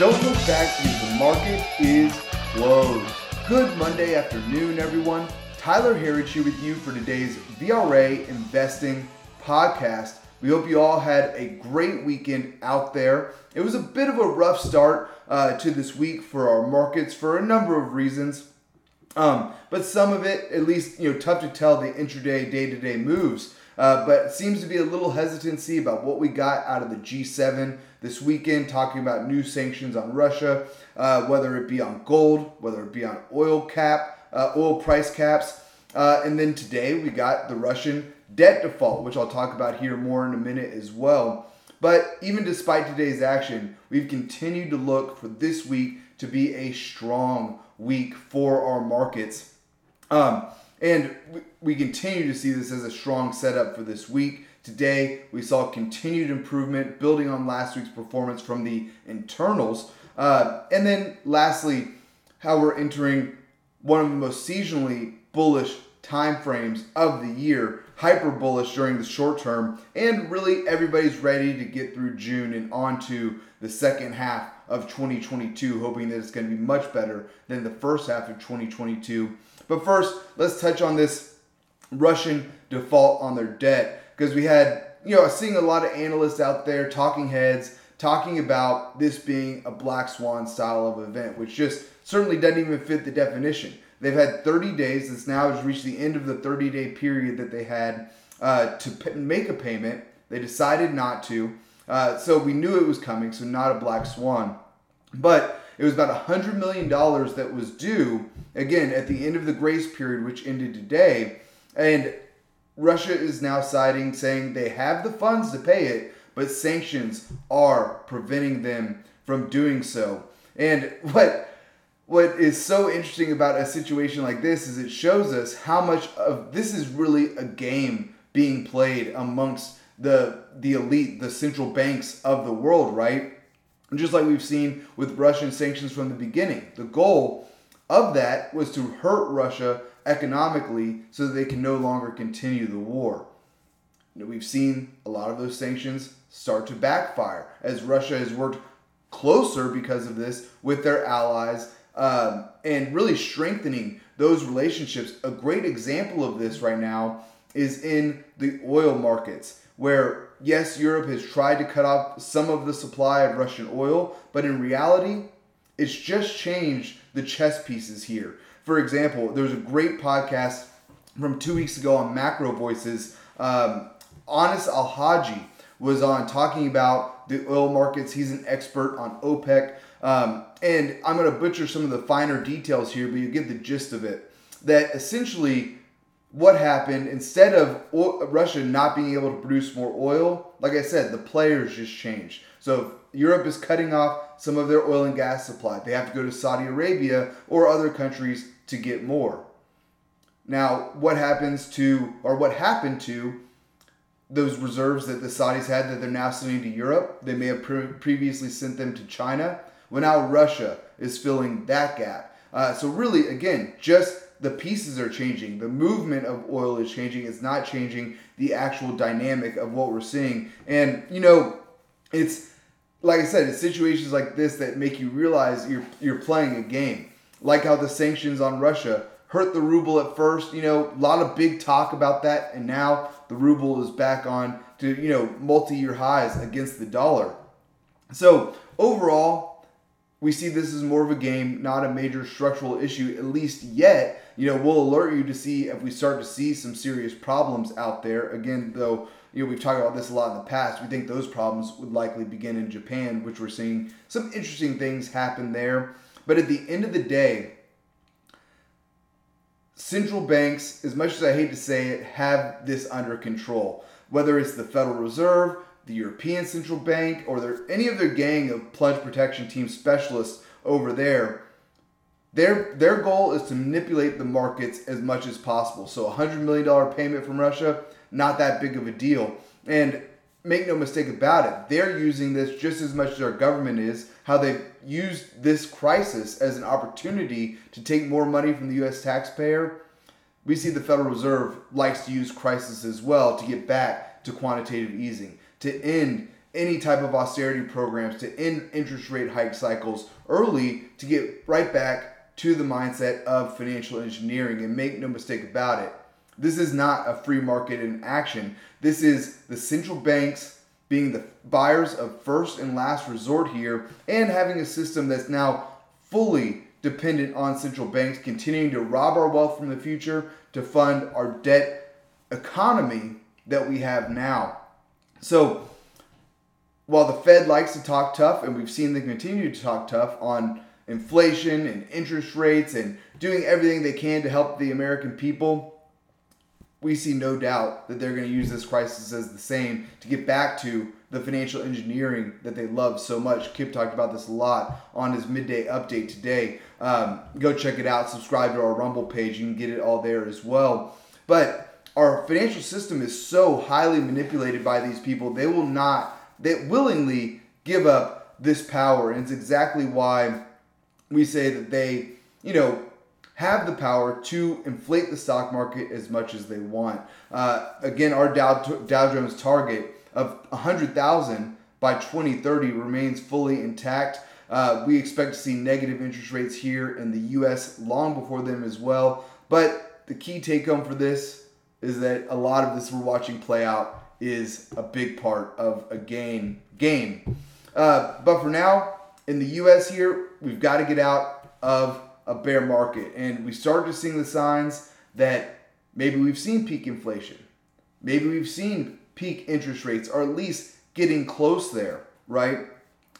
Don't look back because the market is closed. Good Monday afternoon, everyone. Tyler Herriage here with you for today's VRA Investing podcast. We hope you all had a great weekend out there. It was a bit of a rough start uh, to this week for our markets for a number of reasons. Um, but some of it, at least, you know, tough to tell the intraday, day-to-day moves. Uh, but seems to be a little hesitancy about what we got out of the G7 this weekend, talking about new sanctions on Russia, uh, whether it be on gold, whether it be on oil cap, uh, oil price caps, uh, and then today we got the Russian debt default, which I'll talk about here more in a minute as well. But even despite today's action, we've continued to look for this week to be a strong week for our markets. Um, and we continue to see this as a strong setup for this week. Today, we saw continued improvement building on last week's performance from the internals. Uh, and then, lastly, how we're entering one of the most seasonally bullish time frames of the year, hyper bullish during the short term, and really everybody's ready to get through June and onto the second half of 2022, hoping that it's going to be much better than the first half of 2022. But first, let's touch on this Russian default on their debt because we had, you know, seeing a lot of analysts out there, talking heads, talking about this being a black swan style of event, which just certainly doesn't even fit the definition. They've had 30 days. This now has reached the end of the 30 day period that they had uh, to p- make a payment. They decided not to. Uh, so we knew it was coming, so not a black swan. But it was about $100 million that was due, again, at the end of the grace period, which ended today. And Russia is now citing, saying they have the funds to pay it, but sanctions are preventing them from doing so. And what what is so interesting about a situation like this is it shows us how much of this is really a game being played amongst the the elite, the central banks of the world, right? And just like we've seen with Russian sanctions from the beginning, the goal of that was to hurt Russia economically so that they can no longer continue the war. We've seen a lot of those sanctions start to backfire as Russia has worked closer because of this with their allies um, and really strengthening those relationships. A great example of this right now is in the oil markets, where yes, Europe has tried to cut off some of the supply of Russian oil, but in reality, it's just changed the chess pieces here. For example, there's a great podcast from two weeks ago on Macro Voices. Um, Anas Alhajji was on talking about the oil markets. He's an expert on OPEC. Um, and I'm going to butcher some of the finer details here, but you get the gist of it. That essentially, what happened instead of Russia not being able to produce more oil, like I said, the players just changed. So Europe is cutting off some of their oil and gas supply. They have to go to Saudi Arabia or other countries to get more. Now, what happens to, or what happened to those reserves that the Saudis had that they're now sending to Europe? They may have pre- previously sent them to China. Well, now Russia is filling that gap. Uh, so, really, again, just the pieces are changing. The movement of oil is changing. It's not changing the actual dynamic of what we're seeing. And, you know, it's like I said, it's situations like this that make you realize you're, you're playing a game. Like how the sanctions on Russia hurt the ruble at first. You know, a lot of big talk about that. And now the ruble is back on to, you know, multi year highs against the dollar. So, overall, we see this as more of a game, not a major structural issue, at least yet. You know, we'll alert you to see if we start to see some serious problems out there. Again, though, you know, we've talked about this a lot in the past. We think those problems would likely begin in Japan, which we're seeing some interesting things happen there. But at the end of the day, central banks, as much as I hate to say it, have this under control. Whether it's the Federal Reserve, the European Central Bank or their, any of their gang of plunge protection team specialists over there, their their goal is to manipulate the markets as much as possible. So a hundred million dollar payment from Russia, not that big of a deal. And make no mistake about it, they're using this just as much as our government is. How they've used this crisis as an opportunity to take more money from the U.S. taxpayer. We see the Federal Reserve likes to use crisis as well to get back to quantitative easing to end any type of austerity programs to end interest rate hike cycles early to get right back to the mindset of financial engineering. And make no mistake about it, this is not a free market in action. This is the central banks being the buyers of first and last resort here and having a system that's now fully dependent on central banks continuing to rob our wealth from the future to fund our debt economy that we have now. So, while the Fed likes to talk tough, and we've seen them continue to talk tough on inflation and interest rates and doing everything they can to help the American people, we see no doubt that they're going to use this crisis as the same to get back to the financial engineering that they love so much. Kip talked about this a lot on his midday update today. Um, go check it out. Subscribe to our Rumble page. You can get it all there as well. But our financial system is so highly manipulated by these people, they will not, they willingly give up this power. And it's exactly why we say that they, you know, have the power to inflate the stock market as much as they want. Uh, again, our Dow, Dow Jones target of 100,000 by 2030 remains fully intact. Uh, we expect to see negative interest rates here in the U.S. long before them as well. But the key take home for this is that a lot of this we're watching play out is a big part of a game. Game. Uh, but for now, in the U.S. here, we've got to get out of a bear market. And we started to see the signs that maybe we've seen peak inflation. Maybe we've seen peak interest rates, or at least getting close there, right?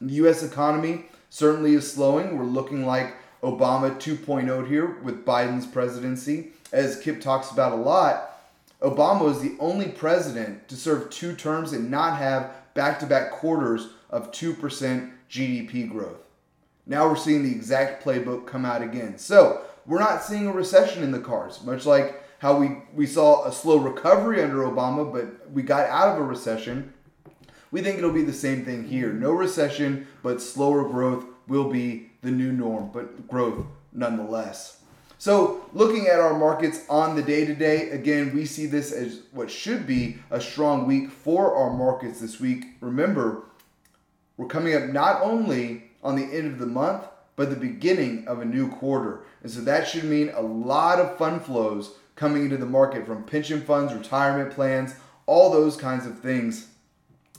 The U.S. economy certainly is slowing. We're looking like Obama 2.0 here with Biden's presidency. As Kip talks about a lot, Obama was the only president to serve two terms and not have back to back quarters of 2% GDP growth. Now we're seeing the exact playbook come out again. So we're not seeing a recession in the cards, much like how we, we saw a slow recovery under Obama, but we got out of a recession. We think it'll be the same thing here. No recession, but slower growth will be the new norm, but growth nonetheless. So, looking at our markets on the day to day, again, we see this as what should be a strong week for our markets this week. Remember, we're coming up not only on the end of the month, but the beginning of a new quarter. And so that should mean a lot of fund flows coming into the market from pension funds, retirement plans, all those kinds of things.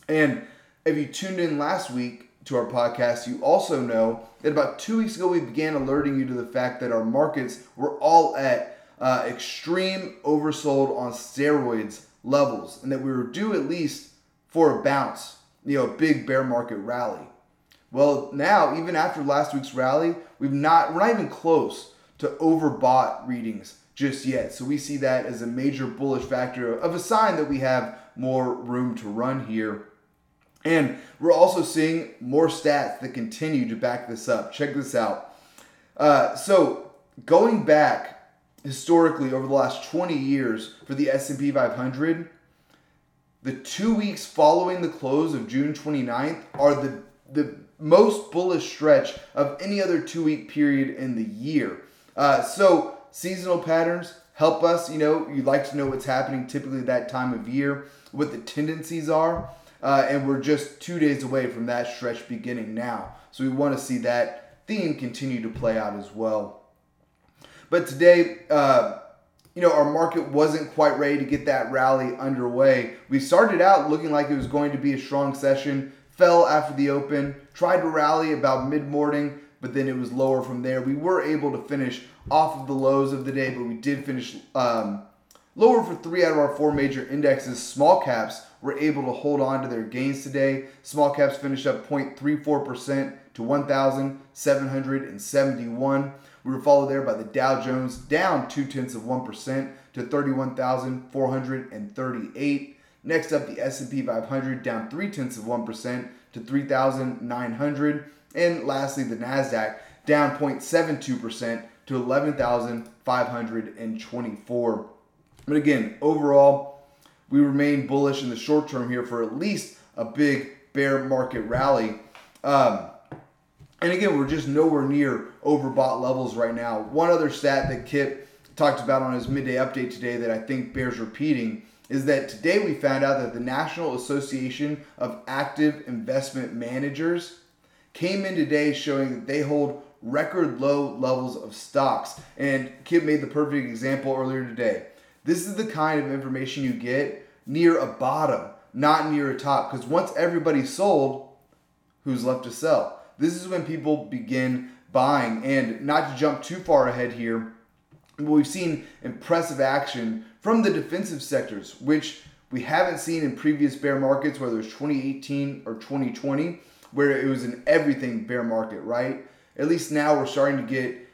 And if you tuned in last week to our podcast, you also know that about two weeks ago we began alerting you to the fact that our markets were all at uh, extreme oversold on steroids levels and that we were due at least for a bounce, you know, a big bear market rally. Well, now even after last week's rally, we've not we're not even close to overbought readings just yet. So we see that as a major bullish factor of a sign that we have more room to run here. And we're also seeing more stats that continue to back this up. Check this out. Uh, so going back historically over the last 20 years for the S&P 500, the two weeks following the close of June 29th are the, the most bullish stretch of any other two week period in the year. Uh, so seasonal patterns help us. You know, you like to know what's happening typically that time of year, what the tendencies are. Uh, and we're just two days away from that stretch beginning now. So we want to see that theme continue to play out as well. But today, uh, you know, our market wasn't quite ready to get that rally underway. We started out looking like it was going to be a strong session, fell after the open, tried to rally about mid morning, but then it was lower from there. We were able to finish off of the lows of the day, but we did finish um, lower for three out of our four major indexes. Small caps were able to hold on to their gains today. Small caps finished up 0.34% to 1,771. We were followed there by the Dow Jones, down two tenths of 1% to 31,438. Next up, the S&P 500 down three tenths of 1% to 3,900. And lastly, the NASDAQ down 0.72% to 11,524. But again, overall, we remain bullish in the short term here for at least a big bear market rally. Um, and again, we're just nowhere near overbought levels right now. One other stat that Kip talked about on his midday update today that I think bears repeating is that today we found out that the National Association of Active Investment Managers came in today showing that they hold record low levels of stocks. And Kip made the perfect example earlier today. This is the kind of information you get near a bottom, not near a top. Because once everybody's sold, who's left to sell? This is when people begin buying. And not to jump too far ahead here, but we've seen impressive action from the defensive sectors, which we haven't seen in previous bear markets, whether it's 2018 or 2020, where it was an everything bear market, right? At least now we're starting to get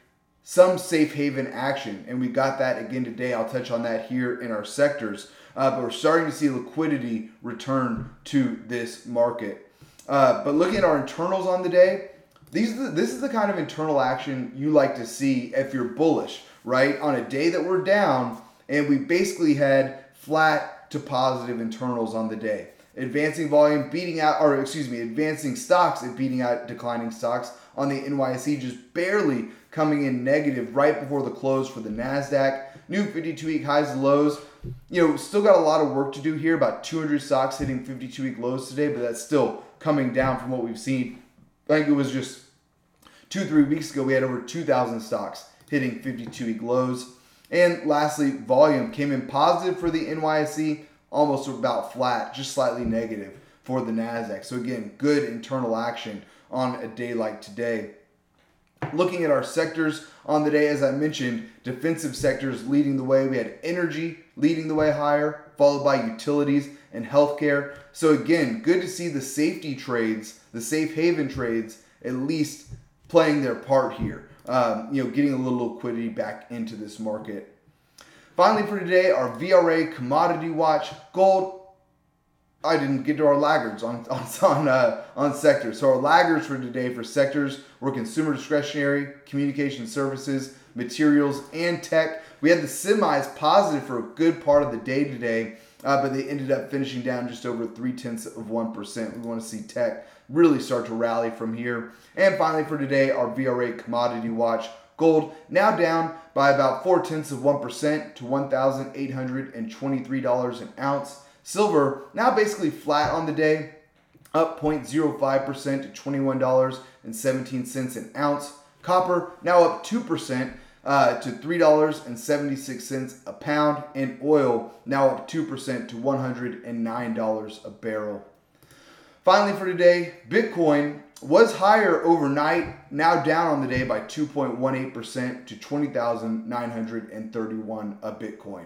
some safe haven action, and we got that again today. I'll touch on that here in our sectors. Uh, but we're starting to see liquidity return to this market. Uh, but looking at our internals on the day, these the, this is the kind of internal action you like to see if you're bullish, right? On a day that we're down, and we basically had flat to positive internals on the day. Advancing volume beating out, or excuse me, advancing stocks and beating out declining stocks on the NYSE, just barely coming in negative right before the close for the NASDAQ. New 52 week highs and lows. You know, still got a lot of work to do here. About 200 stocks hitting 52 week lows today, but that's still coming down from what we've seen. I think it was just two, three weeks ago, we had over 2,000 stocks hitting 52 week lows. And lastly, volume came in positive for the NYSE, almost about flat, just slightly negative for the NASDAQ. So, again, good internal action on a day like today. Looking at our sectors on the day, as I mentioned, defensive sectors leading the way. We had energy leading the way higher, followed by utilities and healthcare. So, again, good to see the safety trades, the safe haven trades, at least playing their part here. Um, you know, getting a little liquidity back into this market. Finally, for today, our VRA commodity watch gold. I didn't get to our laggards on on on, uh, on sectors. So our laggards for today for sectors were consumer discretionary, communication services, materials, and tech. We had the semis positive for a good part of the day today, uh, but they ended up finishing down just over three tenths of one percent. We want to see tech really start to rally from here. And finally, for today, our VRA commodity watch. Gold now down by about four tenths of 1% to $1,823 an ounce. Silver now basically flat on the day, up 0.05% to $21.17 an ounce. Copper now up 2% uh, to $3.76 a pound. And oil now up 2% to $109 a barrel. Finally, for today, Bitcoin was higher overnight, now down on the day by 2.18% to 20,931 a Bitcoin.